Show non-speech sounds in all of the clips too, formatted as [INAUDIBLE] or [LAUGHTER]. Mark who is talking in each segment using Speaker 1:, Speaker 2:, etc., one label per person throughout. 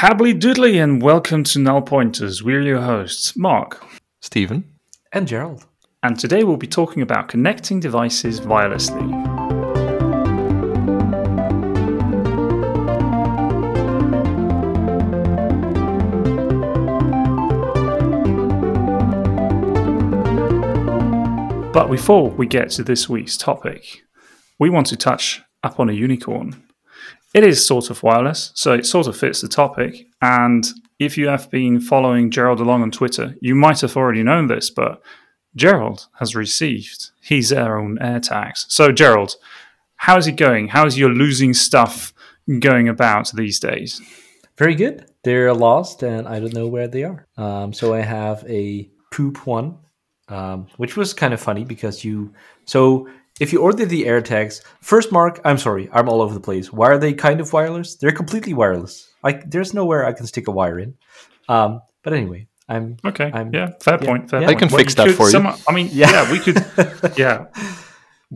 Speaker 1: Happily doodly and welcome to Null Pointers. We're your hosts, Mark.
Speaker 2: Stephen.
Speaker 3: And Gerald.
Speaker 1: And today we'll be talking about connecting devices wirelessly. But before we get to this week's topic, we want to touch upon a unicorn. It is sort of wireless, so it sort of fits the topic. And if you have been following Gerald along on Twitter, you might have already known this, but Gerald has received his own AirTags. So, Gerald, how is it going? How is your losing stuff going about these days?
Speaker 3: Very good. They're lost, and I don't know where they are. Um, so I have a poop one, um, which was kind of funny because you. So if you order the AirTags, first mark, I'm sorry, I'm all over the place. Why are they kind of wireless? They're completely wireless. Like there's nowhere I can stick a wire in. Um, but anyway, I'm
Speaker 1: okay.
Speaker 3: I'm,
Speaker 1: yeah, fair
Speaker 3: yeah,
Speaker 1: point. Fair
Speaker 3: yeah.
Speaker 1: point.
Speaker 2: I can
Speaker 1: Well,
Speaker 2: fix that
Speaker 1: could-
Speaker 2: for you.
Speaker 1: some- I mean, yeah.
Speaker 3: Yeah.
Speaker 1: we could. [LAUGHS] Yeah,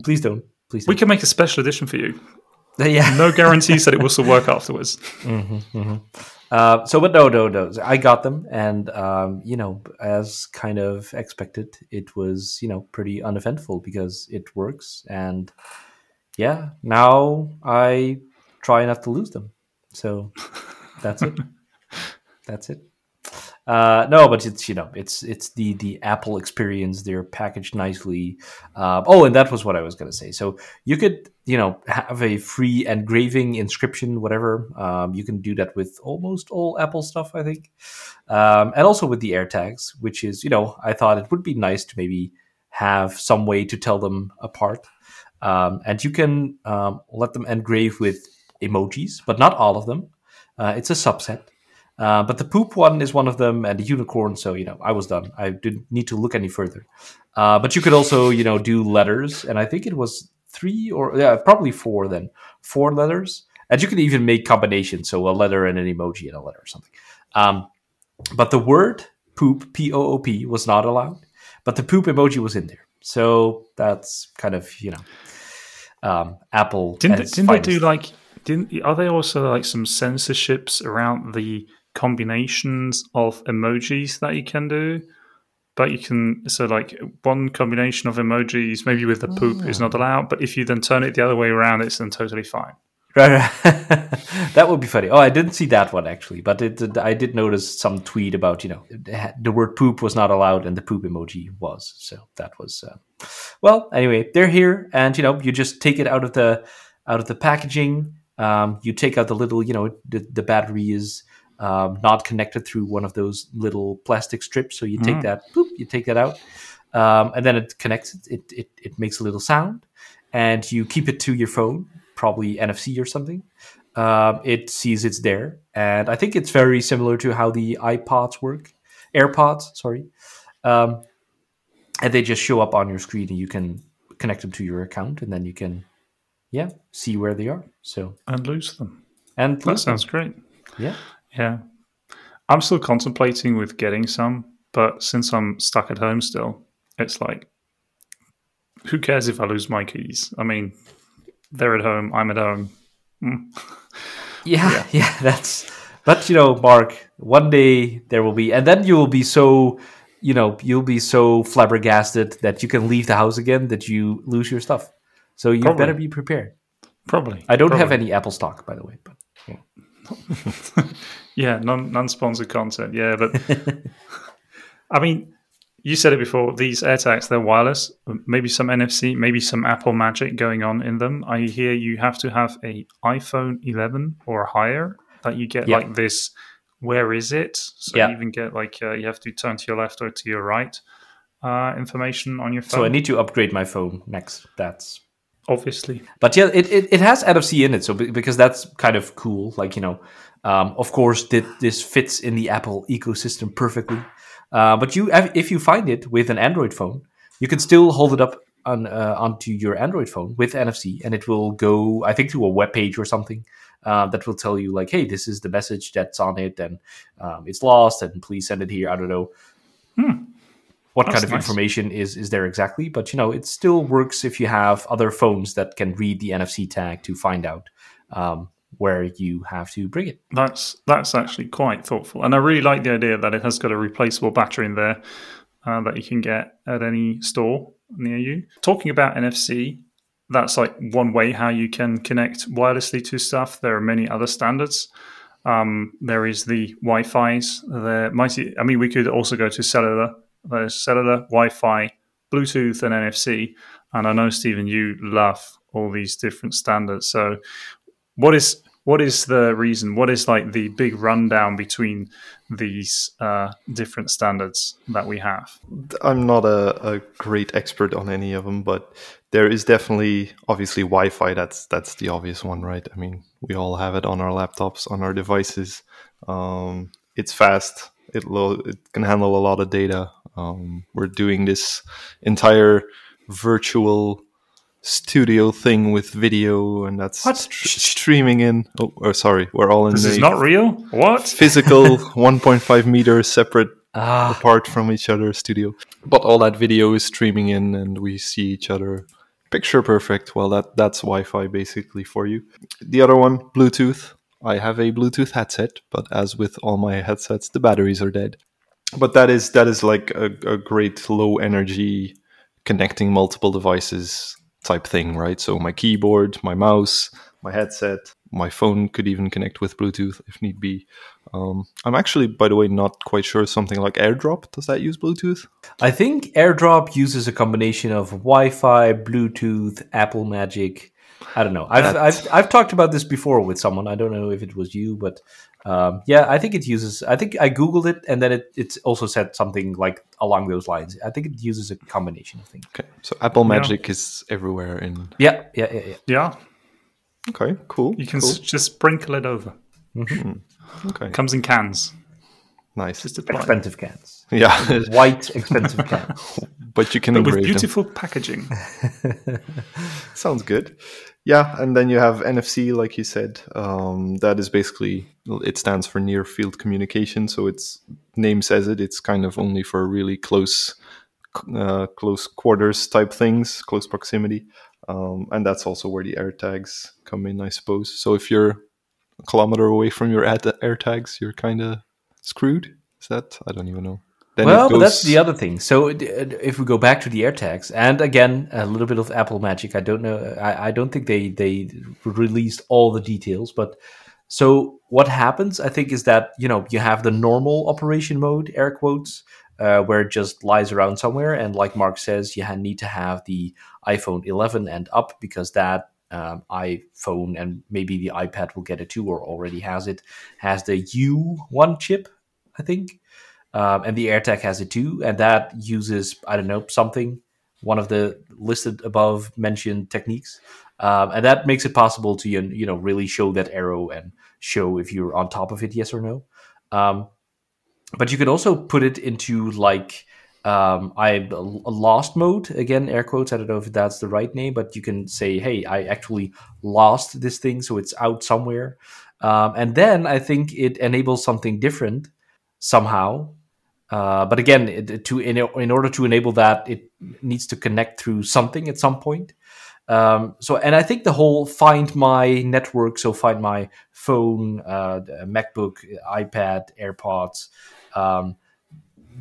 Speaker 3: Please don't. Please
Speaker 1: we
Speaker 3: don't.
Speaker 1: can make a special edition for you. [LAUGHS]
Speaker 3: yeah.
Speaker 1: No guarantees that it will still work afterwards.
Speaker 3: Uh, so, but no, no, no. I got them, and um, you know, as kind of expected, it was you know pretty uneventful because it works, and yeah, now I try not to lose them. So that's it. [LAUGHS] that's it. Uh, no, but it's you know it's it's the the Apple experience. They're packaged nicely. Uh, oh, and that was what I was gonna say. So you could you know have a free engraving inscription, whatever. Um, you can do that with almost all Apple stuff, I think, um, and also with the AirTags, which is you know I thought it would be nice to maybe have some way to tell them apart. Um, and you can um, let them engrave with emojis, but not all of them. Uh, it's a subset. Uh, but the poop one is one of them, and the unicorn. So you know, I was done. I didn't need to look any further. Uh, but you could also, you know, do letters, and I think it was three or yeah, probably four. Then four letters, and you could even make combinations. So a letter and an emoji and a letter or something. Um, but the word poop, P O O P, was not allowed. But the poop emoji was in there. So that's kind of you know, um, Apple.
Speaker 1: Didn't they, didn't they do like? Didn't are there also like some censorships around the combinations of emojis that you can do? But you can so like one combination of emojis, maybe with the poop, is not allowed. But if you then turn it the other way around, it's then totally fine.
Speaker 3: Right, right. [LAUGHS] that would be funny. Oh, I didn't see that one actually, but it, I did notice some tweet about you know the word poop was not allowed and the poop emoji was. So that was uh, well. Anyway, they're here, and you know you just take it out of the out of the packaging. Um, you take out the little you know the, the battery is um, not connected through one of those little plastic strips, so you take
Speaker 1: Mhm.
Speaker 3: that poop, you take that out, um, and then it connects. It, it it it makes a little sound, and you keep it to your phone probably NFC or something. Um, it sees it's there, and I think it's very similar to how the iPods work, AirPods, sorry. Um, and they just show up on your screen, and you can connect them to your account, and then you can, yeah, see where they are. So
Speaker 1: And lose them.
Speaker 3: and
Speaker 1: That sounds great.
Speaker 3: yeah,
Speaker 1: Yeah. I'm still contemplating with getting some, but since I'm stuck at home still, it's like, who cares if I lose my keys? I mean, they're at home, I'm at home. Mm. [LAUGHS]
Speaker 3: yeah, [LAUGHS] yeah, That's. But you know, Mark, one day there will be, and then you will be so. You know, you'll be so flabbergasted that you can leave the house again that you lose your stuff. So you
Speaker 1: Probably.
Speaker 3: better be prepared.
Speaker 1: Probably.
Speaker 3: I don't have any Apple stock, by the way. But [LAUGHS]
Speaker 1: Yeah, non non sponsored content. Yeah, but [LAUGHS] I mean, you said it before. These AirTags, they're wireless. Maybe some NFC, maybe some Apple magic going on in them. I hear you have to have a iPhone 11 or higher that you get
Speaker 3: Yeah.
Speaker 1: like this. Where is it? So
Speaker 3: Yeah.
Speaker 1: you even get like uh, you have to turn to your left or to your right uh, information on your phone.
Speaker 3: so I need to upgrade my phone next. That's
Speaker 1: obviously.
Speaker 3: but yeah, it, it, it has NFC in it, so because that's kind of cool. Like you know, um, of course, that this fits in the Apple ecosystem perfectly. Uh, but you, if you find it with an Android phone, you can still hold it up on uh, onto your Android phone with NFC, and it will go, I think, to a web page or something uh, that will tell you like, "Hey, this is the message that's on it, and um, it's lost, and please send it here." I don't know what
Speaker 1: That's
Speaker 3: kind of
Speaker 1: nice.
Speaker 3: information is is there exactly, but you know, it still works if you have other phones that can read the NFC tag to find out um, where you have to bring it.
Speaker 1: That's that's actually quite thoughtful, and I really like the idea that it has got a replaceable battery in there uh, that you can get at any store near you. Talking about NFC, that's like one way how you can connect wirelessly to stuff. There are many other standards. Um, there is the Wi-Fi's. There might, I mean, we could also go to cellular. There's cellular, Wi-Fi, Bluetooth, and NFC. And I know Stephen, you love all these different standards. So, what is what is the reason? What is like the big rundown between these uh, different standards that we have?
Speaker 2: I'm not a, a, great expert on any of them, but there is definitely obviously Wi-Fi. That's that's the obvious one, right? I mean, we all have it on our laptops, on our devices. Um, it's fast. It lo- it can handle a lot of data. Um, we're doing this entire virtual studio thing with video, and that's st- streaming in. Oh, oh, sorry, we're all in.
Speaker 1: This is not real. What
Speaker 2: physical [LAUGHS] 1.5 meter separate ah. apart from each other studio, but all that video is streaming in, and we see each other picture perfect. Well, that that's Wi-Fi basically for you. The other one, Bluetooth. I have a Bluetooth headset, but as with all my headsets, the batteries are dead. But that is that is like a, a great low energy connecting multiple devices type thing, right? So my keyboard, my mouse, my headset, my phone could even connect with Bluetooth if need be. Um, I'm actually, by the way, not quite sure. Something like AirDrop does that use Bluetooth?
Speaker 3: I think AirDrop uses a combination of Wi-Fi, Bluetooth, Apple Magic. I don't know. I've, I've I've talked about this before with someone. I don't know if it was you, but um, yeah, I think it uses. I think I googled it, and then it it also said something like along those lines. I think it uses a combination of things.
Speaker 2: Okay, so Apple Magic yeah. is everywhere in.
Speaker 3: Yeah, yeah, yeah, yeah.
Speaker 1: Yeah.
Speaker 2: Okay, cool.
Speaker 1: You can
Speaker 2: cool.
Speaker 1: s- just sprinkle it over.
Speaker 2: Mm-hmm. Okay.
Speaker 1: Comes in cans.
Speaker 2: Nice.
Speaker 3: Just expensive cans.
Speaker 2: Yeah. [LAUGHS]
Speaker 3: White expensive cans. [LAUGHS]
Speaker 2: but you can
Speaker 1: but with beautiful
Speaker 2: them.
Speaker 1: packaging. [LAUGHS]
Speaker 2: Sounds good. Yeah, and then you have NFC, like you said. Um, that is basically it stands for near field communication. So its name says it. It's kind of only for really close, uh, close quarters type things, close proximity. Um, and that's also where the AirTags come in, I suppose. So if you're a kilometer away from your AirTags, you're kind of screwed. Is that? I don't even know.
Speaker 3: Then well, goes... but that's the other thing. So if we go back to the AirTags, and again a little bit of Apple magic, I don't know. I, I don't think they they released all the details, but so what happens, I think, is that you know you have the normal operation mode, air quotes, uh, where it just lies around somewhere. And like Mark says, you need to have the iPhone 11 and up because that um, iPhone and maybe the iPad will get it too, or already has it, has the U1 chip, I think. Um, and the AirTag has it too. And that uses, I don't know, something, one of the listed above mentioned techniques. Um, and that makes it possible to, you know, really show that arrow and show if you're on top of it, yes or no. Um, but you can also put it into like um, I lost mode again, air quotes. I don't know if that's the right name, but you can say, "Hey, I actually lost this thing, so it's out somewhere." Um, and then I think it enables something different somehow. Uh, but again, it, to in, in order to enable that, it needs to connect through something at some point. Um, so, and I think the whole find my network, so find my phone, uh, MacBook, iPad, AirPods, um,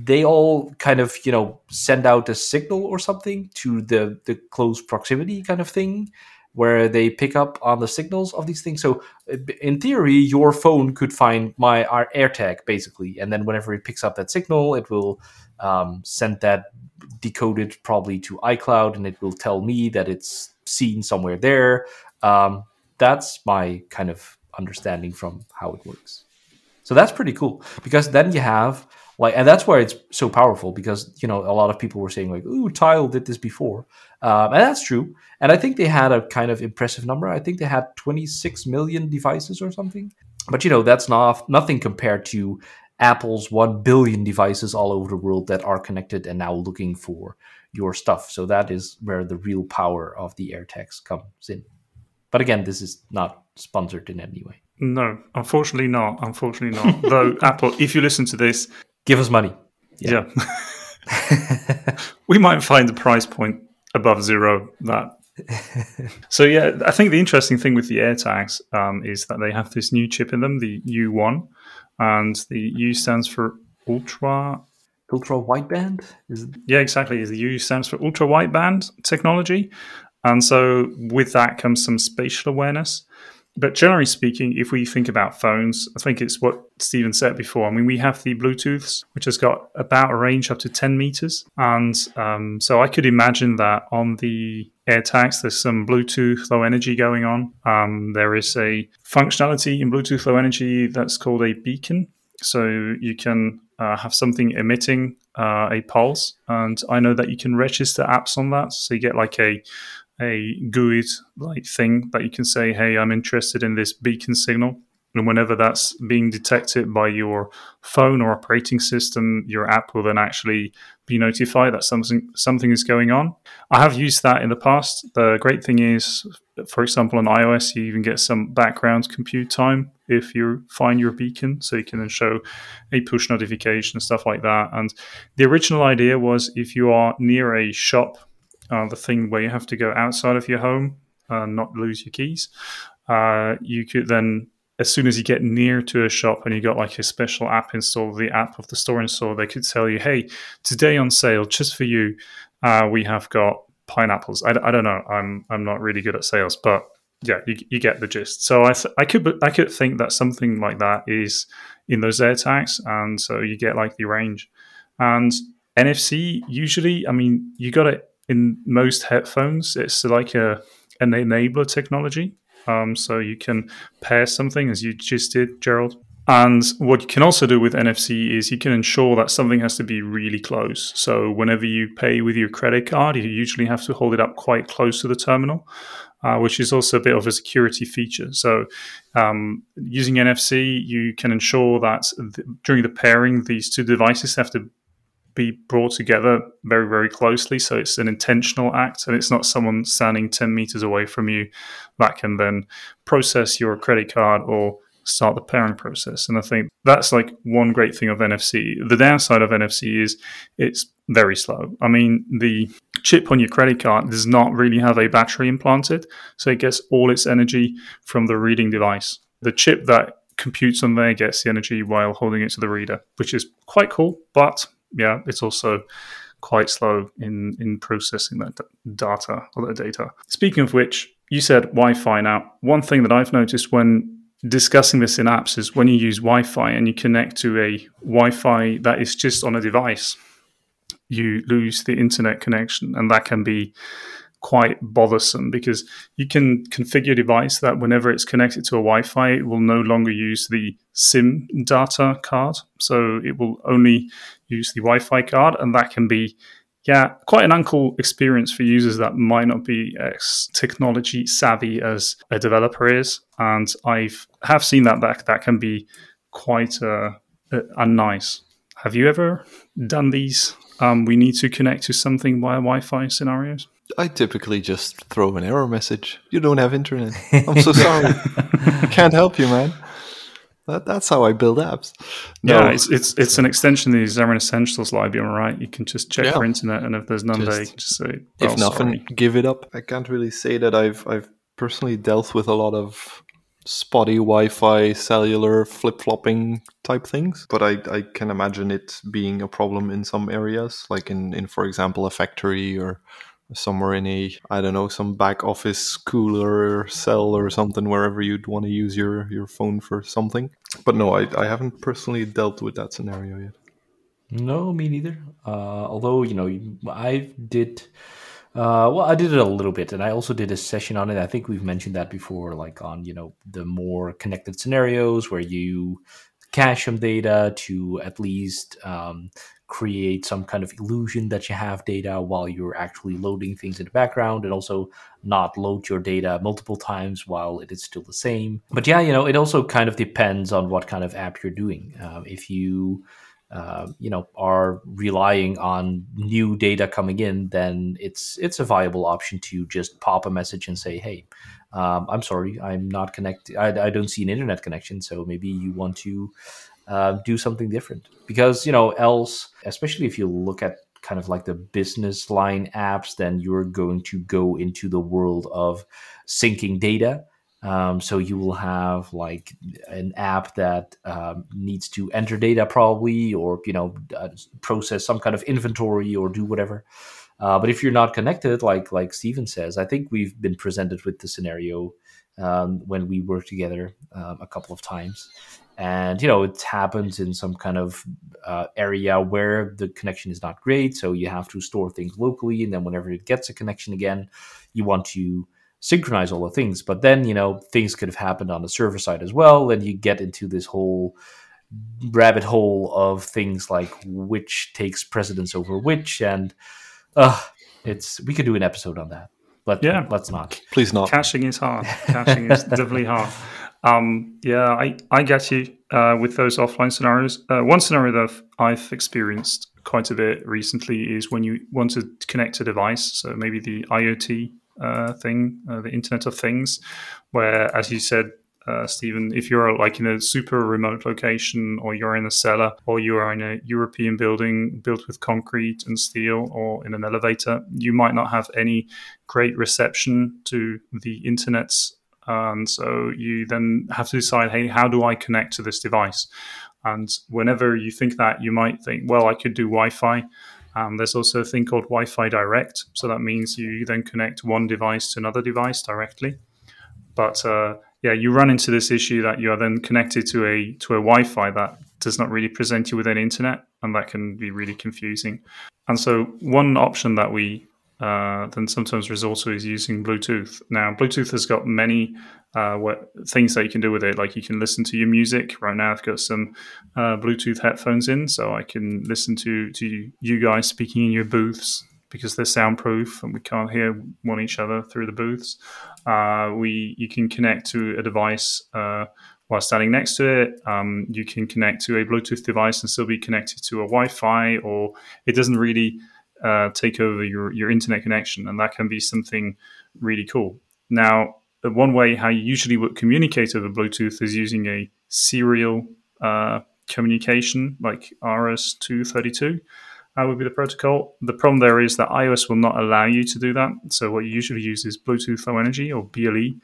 Speaker 3: they all kind of you know send out a signal or something to the the close proximity kind of thing where they pick up on the signals of these things. So uh, in theory your phone could find my airtag basically. And then whenever it picks up that signal it will um, send that decoded probably to icloud and it will tell me that it's seen somewhere there. Um, that's my kind of understanding from how it works. So that's pretty cool because then you have like, and that's why it's so powerful because you know a lot of people were saying like, "Ooh, Tile did this before," um, and that's true. And I think they had a kind of impressive number. I think they had 26 million devices or something. But you know that's not nothing compared to Apple's 1 billion devices all over the world that are connected and now looking for your stuff. So that is where the real power of the AirTags comes in. But again, this is not sponsored in any way.
Speaker 1: No, unfortunately not. Unfortunately not. Though [LAUGHS] Apple, if you listen to this,
Speaker 3: give us money.
Speaker 1: Yeah. yeah. [LAUGHS] we might find a price point above zero that [LAUGHS] so yeah, I think the interesting thing with the AirTags um, is that they have this new chip in them, the U1, and the U stands for ultra
Speaker 3: ultra wideband. Is it?
Speaker 1: Yeah, exactly. The U stands for ultra wideband technology, and so with that comes some spatial awareness. But generally speaking, if we think about phones, I think it's what Stephen said before. I mean, we have the Bluetooth, which has got about a range up to 10 meters. And um, so I could imagine that on the AirTags, there's some Bluetooth low energy going on. Um, there is a functionality in Bluetooth low energy that's called a beacon. So you can uh, have something emitting uh, a pulse. And I know that you can register apps on that. So you get like a a GUID like thing that you can say, "Hey, I'm interested in this beacon signal." And whenever that's being detected by your phone or operating system, your app will then actually be notified that something something is going on. I have used that in the past. The great thing is, for example, on iOS, you even get some background compute time if you find your beacon, so you can then show a push notification and stuff like that. And the original idea was if you are near a shop uh, the thing where you have to go outside of your home and not lose your keys. Uh, you could then, as soon as you get near to a shop and you got like a special app installed, the app of the store installed, they could tell you, "Hey, today on sale, just for you, uh, we have got pineapples." I, I don't know. I'm I'm not really good at sales, but yeah, you, you get the gist. So I th- I could I could think that something like that is in those AirTags, and so you get like the range and NFC. Usually, I mean, you got it in most headphones, it's like a an enabler technology. Um, so you can pair something as you just did, Gerald. And what you can also do with NFC is you can ensure that something has to be really close. So whenever you pay with your credit card, you usually have to hold it up quite close to the terminal, uh, which is also a bit of a security feature. So um, using NFC, you can ensure that th- during the pairing, these two devices have to be brought together very, very closely. So it's an intentional act and it's not someone standing 10 meters away from you that can then process your credit card or start the pairing process. And I think that's like one great thing of NFC. The downside of NFC is it's very slow. I mean, the chip on your credit card does not really have a battery implanted, so it gets all its energy from the reading device. The chip that computes on there gets the energy while holding it to the reader, which is quite cool, but yeah, it's also quite slow in in processing that data or that data. Speaking of which, you said Wi-Fi. Now, one thing that I've noticed when discussing this in apps is when you use Wi-Fi and you connect to a Wi-Fi that is just on a device, you lose the internet connection, and that can be quite bothersome because you can configure a device that whenever it's connected to a Wi-Fi, it will no longer use the SIM data card. So it will only use the Wi-Fi card, and that can be yeah, quite an uncool experience for users that might not be as technology savvy as a developer is. And I've have seen that that that can be quite uh, uh, unnice. Have you ever done these? Um, we need to connect to something via Wi-Fi scenarios.
Speaker 2: I typically just throw an error message. You don't have internet. I'm so [LAUGHS] sorry. Can't help you, man. That, that's how I build apps.
Speaker 1: No. Yeah, it's, it's it's an extension of the Xamarin Essentials library, right? You can just check yeah. for internet, and if there's none just, there, you can just say,
Speaker 2: oh, "If nothing, sorry. give it up." I can't really say that I've I've personally dealt with a lot of spotty Wi-Fi, cellular flip flopping type things, but I, I can imagine it being a problem in some areas, like in in for example a factory or somewhere in a I don't know some back office cooler cell or something wherever you'd want to use your your phone for something. But no, I I haven't personally dealt with that scenario yet.
Speaker 3: No, me neither. Uh, although you know I did. Uh, well, I did it a little bit, and I also did a session on it. I think we've mentioned that before, like on you know the more connected scenarios where you cache some data to at least um, create some kind of illusion that you have data while you're actually loading things in the background and also not load your data multiple times while it is still the same. But yeah, you know, it also kind of depends on what kind of app you're doing. Um, if you uh, you know are relying on new data coming in, then it's it's a viable option to just pop a message and say, "Hey, um, I'm sorry, I'm not connected. I, I, don't see an internet connection. So maybe you want to uh, do something different because you know else especially if you look at kind of like the business line apps, then you're going to go into the world of syncing data. Um, so you will have like an app that um, needs to enter data probably, or you know, uh, process some kind of inventory or do whatever. Uh, but if you're not connected, like like Steven says, I think we've been presented with the scenario um, when we worked together um, a couple of times, and you know it happens in some kind of uh, area where the connection is not great, so you have to store things locally, and then whenever it gets a connection again, you want to synchronize all the things. But then you know things could have happened on the server side as well, and you get into this whole rabbit hole of things like which takes precedence over which and uh, it's we could do an episode on that. But yeah, let's not.
Speaker 2: Please not.
Speaker 1: Caching is hard. Caching is [LAUGHS] definitely hard. Um, yeah, I, I get you uh, with those offline scenarios. Uh, one scenario that I've experienced quite a bit recently is when you want to connect a device, so maybe the IoT uh, thing, uh, the Internet of Things, where, as you said, uh, Steven, if you're like in a super remote location, or you're in a cellar, or you are in a European building built with concrete and steel, or in an elevator, you might not have any great reception to the internet. And so you then have to decide, hey, how do I connect to this device? And whenever you think that, you might think, well, I could do Wi Fi. Um, there's also a thing called Wi Fi Direct. So that means you then connect one device to another device directly. But uh, yeah, you run into this issue that you are then connected to a to a Wi-Fi that does not really present you with an internet, and that can be really confusing. And so, one option that we uh, then sometimes resort is using Bluetooth. Now, Bluetooth has got many uh, what, things that you can do with it. Like you can listen to your music. Right now, I've got some uh, Bluetooth headphones in, so I can listen to to you guys speaking in your booths because they're soundproof and we can't hear one each other through the booths. Uh, we you can connect to a device uh, while standing next to it. Um, you can connect to a Bluetooth device and still be connected to a Wi-Fi, or it doesn't really uh, take over your your internet connection, and that can be something really cool. Now, one way how you usually would communicate over Bluetooth is using a serial uh, communication, like RS232 uh, would be the protocol. The problem there is that iOS will not allow you to do that. So what you usually use is Bluetooth Low Energy or BLE,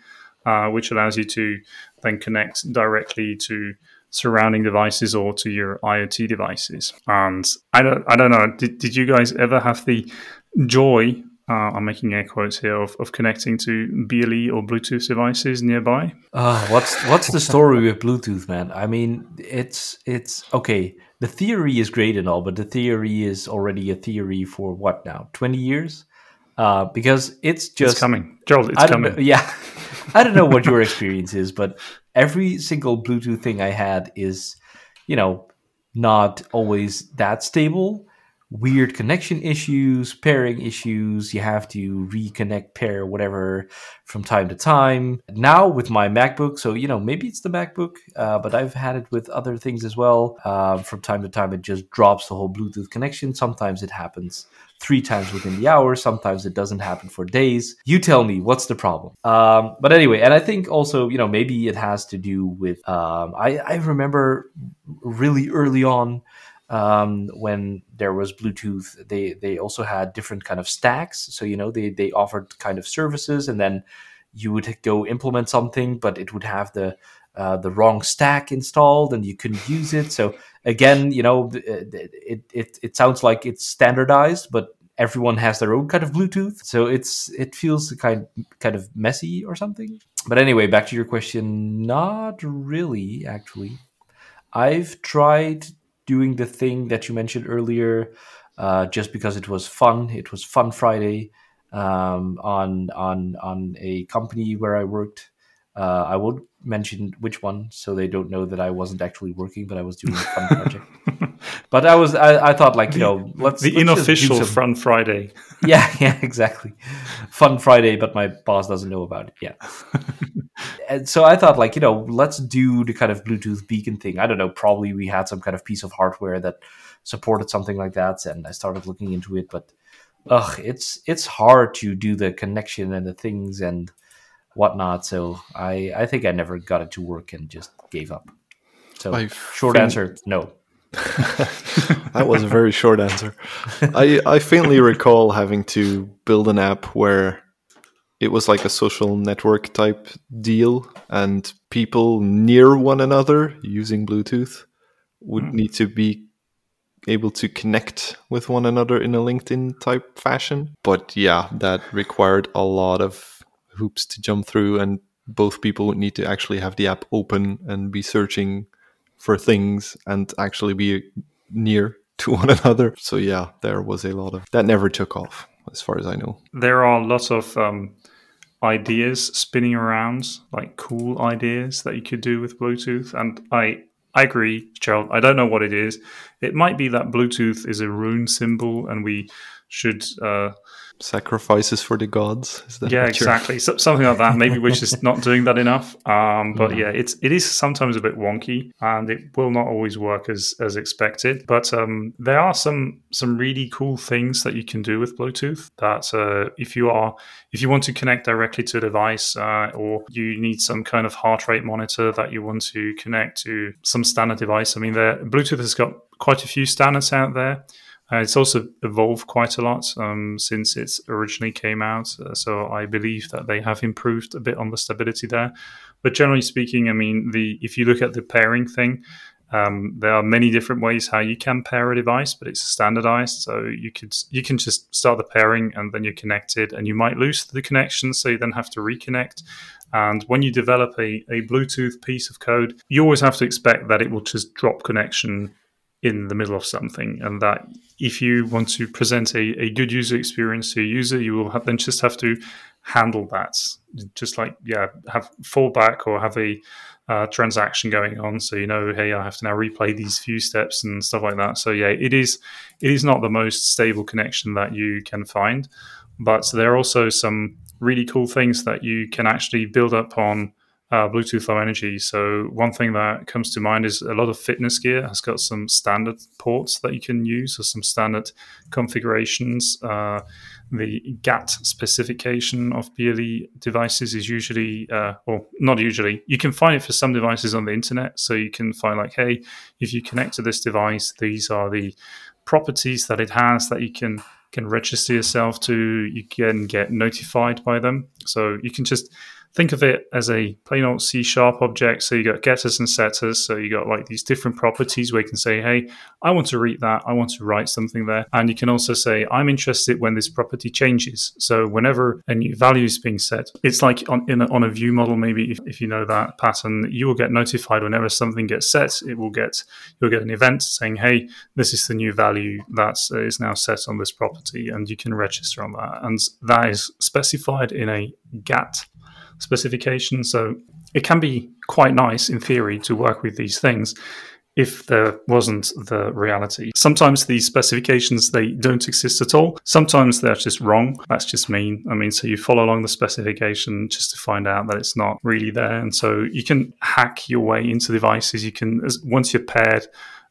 Speaker 1: uh, which allows you to then connect directly to surrounding devices or to your IoT devices. And I don't, I don't know. Did, did you guys ever have the joy? Uh, I'm making air quotes here of, of connecting to BLE or Bluetooth devices nearby.
Speaker 3: Uh, what's what's the story with Bluetooth, man? I mean, it's it's okay the theory is great and all, but the theory is already a theory for what now? Twenty years? Uh, because it's just
Speaker 1: it's coming, Joel. It's coming.
Speaker 3: Know, yeah, [LAUGHS] I don't know what your experience is, but every single Bluetooth thing I had is, you know, not always that stable weird connection issues, pairing issues. You have to reconnect, pair, whatever from time to time. Now with my MacBook, so you know maybe it's the MacBook, uh, but I've had it with other things as well. Uh, from time to time, it just drops the whole Bluetooth connection. Sometimes it happens three times within the hour. Sometimes it doesn't happen for days. You tell me what's the problem. Um, but anyway, and I think also you know maybe it has to do with um, I, I remember really early on um, when there was Bluetooth, they they also had different kind of stacks. So you know they they offered kind of services, and then you would go implement something, but it would have the uh, the wrong stack installed, and you couldn't use it. So again, you know, it it it sounds like it's standardized, but everyone has their own kind of Bluetooth. So it's it feels kind kind of messy or something. But anyway, back to your question, not really actually. I've tried doing the thing that you mentioned earlier, uh, just because it was fun. It was Fun Friday um, on on on a company where I worked. Uh, I won't mention which one, so they don't know that I wasn't actually working, but I was doing a fun project. [LAUGHS] but I was, I, I thought, like you know, let's
Speaker 1: the
Speaker 3: let's
Speaker 1: unofficial some... Fun Friday. [LAUGHS]
Speaker 3: yeah, yeah, exactly. Fun Friday, but my boss doesn't know about it. Yeah. [LAUGHS] and so I thought, like, you know, let's do the kind of Bluetooth beacon thing. I don't know. Probably we had some kind of piece of hardware that supported something like that, and I started looking into it. But ugh, it's it's hard to do the connection and the things and whatnot. So I I think I never got it to work and just gave up. So I short answer, no. [LAUGHS]
Speaker 2: that was a very short answer. I, I faintly recall having to build an app where it was like a social network type deal, and people near one another using Bluetooth would mm. need to be able to connect with one another in a LinkedIn type fashion. But yeah, that required a lot of hoops to jump through, and both people would need to actually have the app open and be searching for things and actually be near [LAUGHS] to one another. So yeah, there was a lot of that never took off as far as I know.
Speaker 1: There are lots of um, ideas spinning around, like cool ideas that you could do with Bluetooth, and I I agree, Gerald. I don't know what it is. It might be that Bluetooth is a rune symbol, and we should uh,
Speaker 2: sacrifices for the gods.
Speaker 1: yeah, exactly. So, something like that. Maybe we're just not doing that enough. Um, but mm. yeah, it's it is sometimes a bit wonky, and it will not always work as as expected. But um, there are some some really cool things that you can do with Bluetooth. That uh, if you are if you want to connect directly to a device, uh, or you need some kind of heart rate monitor that you want to connect to some standard device. I mean, there Bluetooth has got quite a few standards out there. Uh, it's also evolved quite a lot um, since it originally came out. Uh, so I believe that they have improved a bit on the stability there. But generally speaking, I mean, the if you look at the pairing thing, um, there are many different ways how you can pair a device, but it's standardized. So you could you can just start the pairing and then you're connected, and you might lose the connection, so you then have to reconnect. And when you develop a, a Bluetooth piece of code, you always have to expect that it will just drop connection in the middle of something and that if you want to present a, a good user experience to a user you will have, then just have to handle that. Just like yeah have fallback or have a uh, transaction going on so you know hey i have to now replay these few steps and stuff like that. So yeah it is it is not the most stable connection that you can find but there are also some really cool things that you can actually build up on uh, Bluetooth Low Energy. So one thing that comes to mind is a lot of fitness gear has got some standard ports that you can use or some standard configurations. Uh, the GATT specification of BLE devices is usually, uh, or not usually, you can find it for some devices on the internet. So you can find like, hey, if you connect to this device, these are the properties that it has that you can can register yourself to. You can get notified by them. So you can just think of it as a plain old C sharp object. So you got getters and setters. So you got like these different properties where you can say, hey, I want to read that. I want to write something there. And you can also say, I'm interested when this property changes. So whenever a new value is being set, it's like on, in a, on a view model, maybe if, if you know that pattern, you will get notified whenever something gets set. It will get, you'll get an event saying, hey, this is the new value that is now set on this property. And you can register on that. And that is specified in a GATT specification. So it can be quite nice in theory to work with these things if there wasn't the reality. Sometimes these specifications they don't exist at all. Sometimes they're just wrong. That's just mean. I mean, so you follow along the specification just to find out that it's not really there. And so you can hack your way into devices. You can once you're paired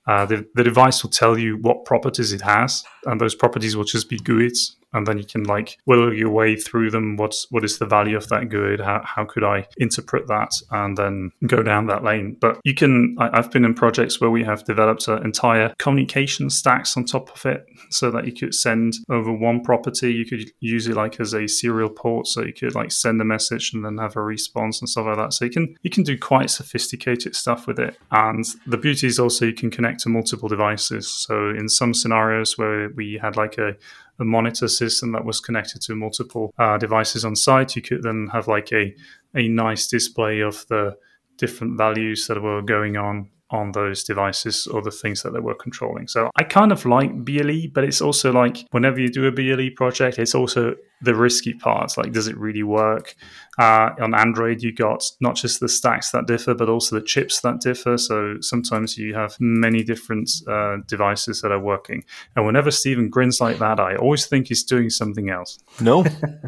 Speaker 1: uh, the, the device will tell you what properties it has, and those properties will just be GUIDs. And then you can like whittle your way through them. What's what is the value of that GUID? How, how could I interpret that? And then go down that lane. But you can. I, have been in projects where we have developed an entire communication stacks on top of it, so that you could send over one property. You could use it like as a serial port, so you could like send a message and then have a response and stuff like that. So you can you can do quite sophisticated stuff with it. And the beauty is also you can connect to multiple devices. So in some scenarios where we had like a, a monitor system that was connected to multiple uh, devices on site, you could then have like a, a nice display of the different values that were going on on those devices or the things that they were controlling. So I kind of like BLE, but it's also like whenever you do a BLE project, it's also the risky parts. Like, does it really work? Uh, on Android, you got not just the stacks that differ, but also the chips that differ. So sometimes you have many different uh, devices that are working. And whenever Stephen grins like that, I always think he's doing something else.
Speaker 2: No,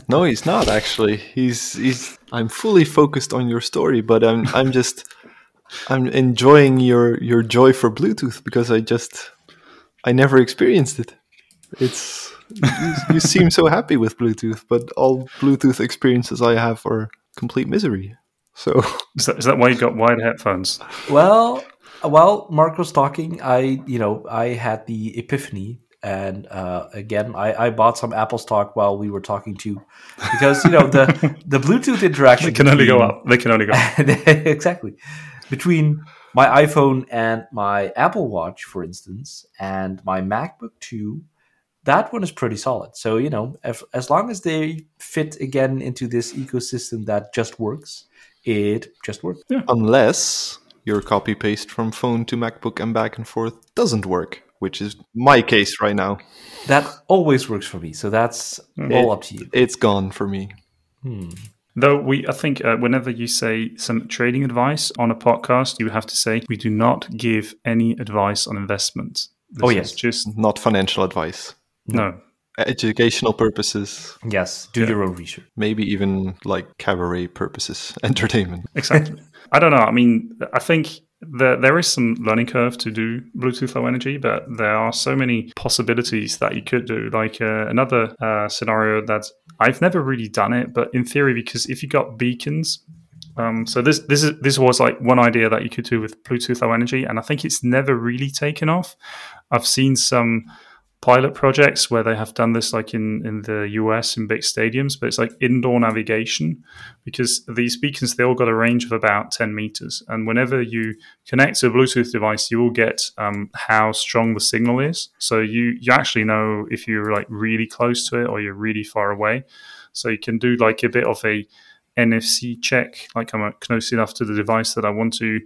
Speaker 2: no, he's not actually. He's he's. I'm fully focused on your story, but I'm I'm just I'm enjoying your your joy for Bluetooth because I just I never experienced it. It's you, you seem so happy with Bluetooth, but all Bluetooth experiences I have are complete misery. So
Speaker 1: is that, is that why you got wired headphones?
Speaker 3: Well, while Mark was talking, I you know I had the epiphany, and uh, again I, I bought some Apple stock while we were talking to, because you know the [LAUGHS] the Bluetooth interaction
Speaker 1: they can only go up. They can only go up. [LAUGHS]
Speaker 3: exactly between my iPhone and my Apple Watch, for instance, and my MacBook too. That one is pretty solid. So you know, if, as long as they fit again into this ecosystem that just works, it just works.
Speaker 2: Yeah. Unless your copy paste from phone to MacBook and back and forth doesn't work, which is my case right now.
Speaker 3: That always works for me. So that's mm. all up to you.
Speaker 2: It's gone for me.
Speaker 3: Hmm.
Speaker 1: Though we, I think, uh, whenever you say some trading advice on a podcast, you have to say we do not give any advice on investment.
Speaker 3: This oh yes,
Speaker 2: just not financial advice.
Speaker 1: No.
Speaker 2: Educational purposes.
Speaker 3: Yes, do yeah. your own research.
Speaker 2: Maybe even like cabaret purposes, [LAUGHS] entertainment.
Speaker 1: Exactly. [LAUGHS] I don't know. I mean, I think there, there is some learning curve to do Bluetooth Low Energy, but there are so many possibilities that you could do. Like uh, another uh, scenario that I've never really done it, but in theory, because if you got beacons, um, so this this is this was like one idea that you could do with Bluetooth Low Energy, and I think it's never really taken off. I've seen some pilot projects where they have done this like in, in the US in big stadiums, but it's like indoor navigation because these beacons, they all got a range of about 10 meters. And whenever you connect to a Bluetooth device, you will get um, how strong the signal is. So you, you actually know if you're like really close to it or you're really far away. So you can do like a bit of a NFC check, like I'm close enough to the device that I want to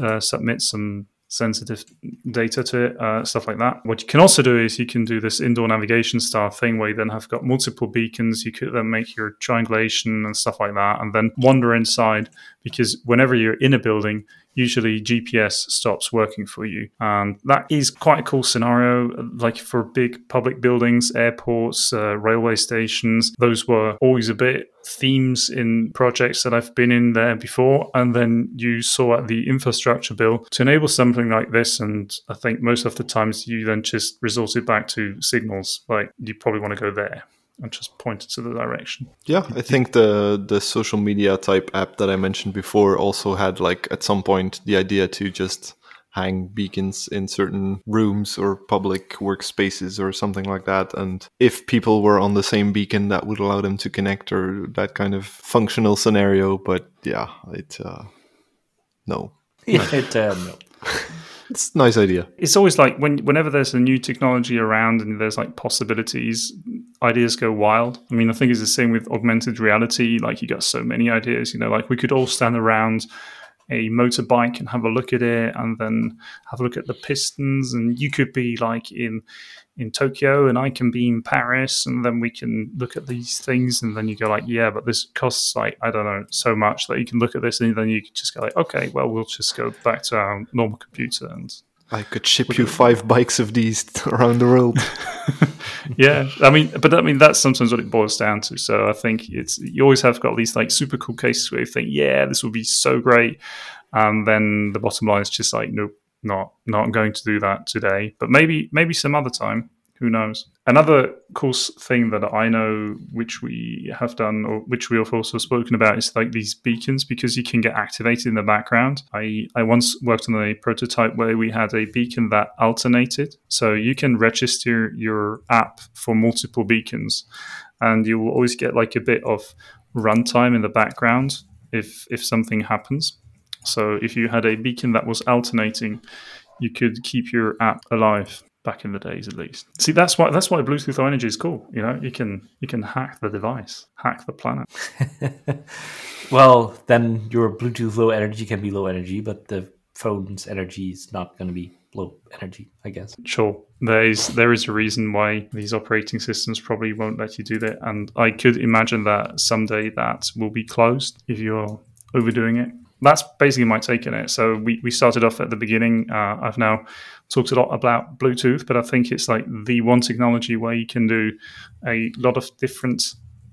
Speaker 1: uh, submit some sensitive data to it, uh, stuff like that. What you can also do is you can do this indoor navigation style thing where you then have got multiple beacons. You could then make your triangulation and stuff like that, and then wander inside because whenever you're in a building, usually GPS stops working for you. And that is quite a cool scenario, like for big public buildings, airports, uh, railway stations. Those were always a bit themes in projects that I've been in there before. And then you saw at the infrastructure bill to enable something like this. And I think most of the times you then just resorted back to signals, like you probably want to go there and just pointed to the direction.
Speaker 2: Yeah, I think the the social media type app that I mentioned before also had like at some point the idea to just hang beacons in certain rooms or public workspaces or something like that. And if people were on the same beacon that would allow them to connect or that kind of functional scenario. But yeah it uh no.
Speaker 3: Yeah [LAUGHS] it uh, no
Speaker 2: it's a nice idea.
Speaker 1: It's always like when whenever there's a new technology around and there's like possibilities, ideas go wild. I mean, I think it's the same with augmented reality. Like you got so many ideas, you know, like we could all stand around a motorbike and have a look at it and then have a look at the pistons and you could be like in in Tokyo and I can be in Paris and then we can look at these things and then you go like yeah but this costs like I don't know so much that you can look at this and then you just go like okay well we'll just go back to our normal computer and
Speaker 2: I could ship you five bikes of these [LAUGHS] around the world. [LAUGHS]
Speaker 1: yeah, I mean, but I mean that's sometimes what it boils down to. So I think it's you always have got these like super cool cases where you think, yeah, this will be so great, and then the bottom line is just like, nope, not not going to do that today, but maybe maybe some other time. Who knows? Another cool thing that I know, which we have done, or which we have also spoken about, is like these beacons because you can get activated in the background. I, I once worked on a prototype where we had a beacon that alternated. So you can register your app for multiple beacons, and you will always get like a bit of runtime in the background if if something happens. So if you had a beacon that was alternating, you could keep your app alive back in the days at least. See that's why that's why Bluetooth Low Energy is cool. You know, you can you can hack the device, hack the planet. [LAUGHS]
Speaker 3: well, then your Bluetooth low energy can be low energy, but the phone's energy is not going to be low energy, I guess.
Speaker 1: Sure. There is there is a reason why these operating systems probably won't let you do that. And I could imagine that someday that will be closed if you're overdoing it that's basically my take on it. So we, we started off at the beginning. Uh, I've now talked a lot about Bluetooth, but I think it's like the one technology where you can do a lot of different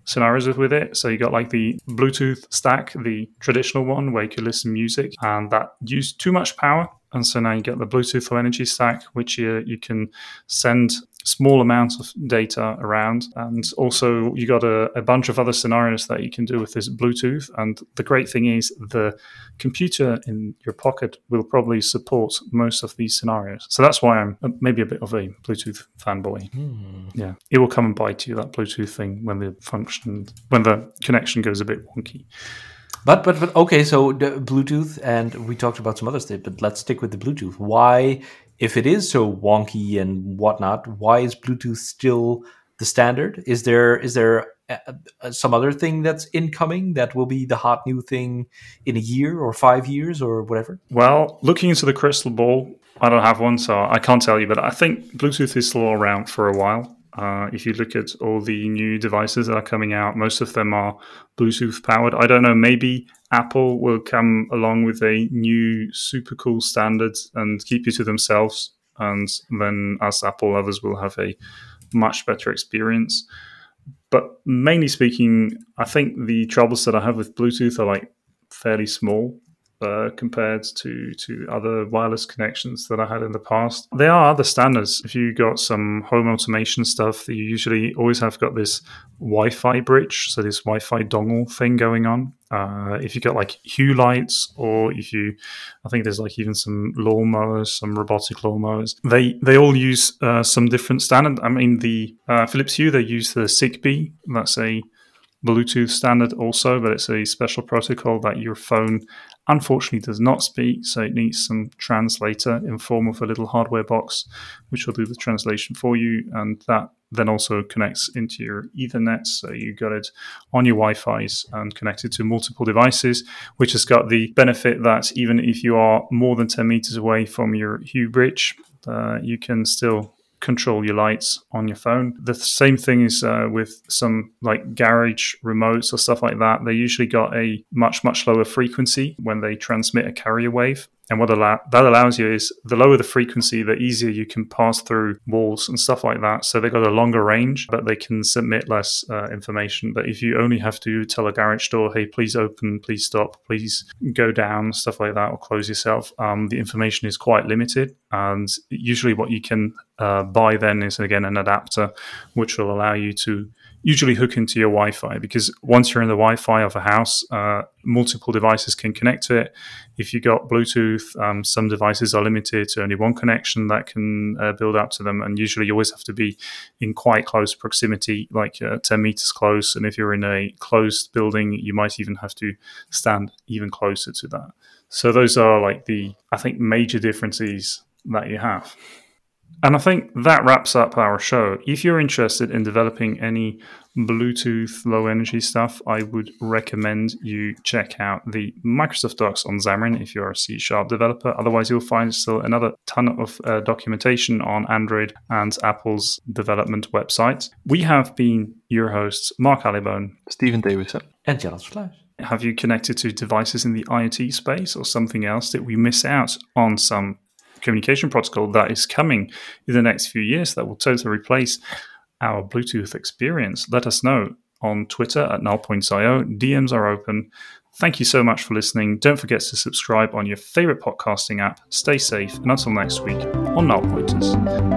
Speaker 1: scenarios with it. So you got like the Bluetooth stack, the traditional one where you can listen to music, and that used too much power. And so now you get the Bluetooth Low Energy stack, which you, you can send small amounts of data around. And also, you got a, a, bunch of other scenarios that you can do with this Bluetooth. And the great thing is, the computer in your pocket will probably support most of these scenarios. So that's why I'm maybe a bit of a Bluetooth fanboy. Hmm. Yeah, it will come and bite you that Bluetooth thing when the function when the connection goes a bit wonky.
Speaker 3: But but but okay, so the Bluetooth, and we talked about some other stuff, but let's stick with the Bluetooth. Why, if it is so wonky and whatnot, why is Bluetooth still the standard? Is there is there uh, uh, some other thing that's incoming that will be the hot new thing in a year or five years or whatever?
Speaker 1: Well, looking into the crystal ball, I don't have one, so I can't tell you. But I think Bluetooth is still around for a while. Uh, if you look at all the new devices that are coming out, most of them are Bluetooth powered. I don't know, maybe Apple will come along with a new super cool standard and keep you to themselves. And then us Apple lovers will have a much better experience. But mainly speaking, I think the troubles that I have with Bluetooth are like fairly small uh, compared to to other wireless connections that I had in the past. There are other standards. If you got some home automation stuff, you usually always have got this Wi-Fi bridge, so this Wi-Fi dongle thing going on. Uh, if you got like Hue lights, or if you, I think there's like even some lawnmowers, some robotic lawnmowers. They they all use uh, some different standard. I mean, the uh, Philips Hue they use the Zigbee. That's a Bluetooth standard also, but it's a special protocol that your phone unfortunately does not speak, so it needs some translator in form of a little hardware box, which will do the translation for you, and that then also connects into your Ethernet. So you got it on your Wi-Fi's and connected to multiple devices, which has got the benefit that even if you are more than 10 meters away from your Hue bridge, uh, you can still control your lights on your phone. The same thing is uh, with some like garage remotes or stuff like that. They usually got a much, much lower frequency when they transmit a carrier wave. And what that allows you is the lower the frequency, the easier you can pass through walls and stuff like that. So they've got a longer range, but they can submit less uh, information. But if you only have to tell a garage door, hey, please open, please stop, please go down, stuff like that, or close yourself, um, the information is quite limited. And usually, what you can uh, buy then is again an adapter, which will allow you to usually hook into your Wi-Fi because once you're in the Wi-Fi of a house, uh, multiple devices can connect to it. If you've got Bluetooth, um, some devices are limited to only one connection that can uh, build up to them, and usually you always have to be in quite close proximity, like uh, 10 meters close. And if you're in a closed building, you might even have to stand even closer to that. So those are like the I think major differences that you have. And I think that wraps up our show. If you're interested in developing any Bluetooth low energy stuff, I would recommend you check out the Microsoft docs on Xamarin if you're a C Sharp developer. Otherwise, you'll find still another ton of uh, documentation on Android and Apple's development website. We have been your hosts, Mark Allibone,
Speaker 2: Stephen Davison,
Speaker 3: and Giles Flash.
Speaker 1: Have you connected to devices in the IoT space or something else? Did we miss out on some communication protocol that is coming in the next few years that will totally replace our Bluetooth experience. Let us know on Twitter at nullpoints.io. DMs are open. Thank you so much for listening. Don't forget to subscribe on your favorite podcasting app. Stay safe, and until next week on Null Pointers.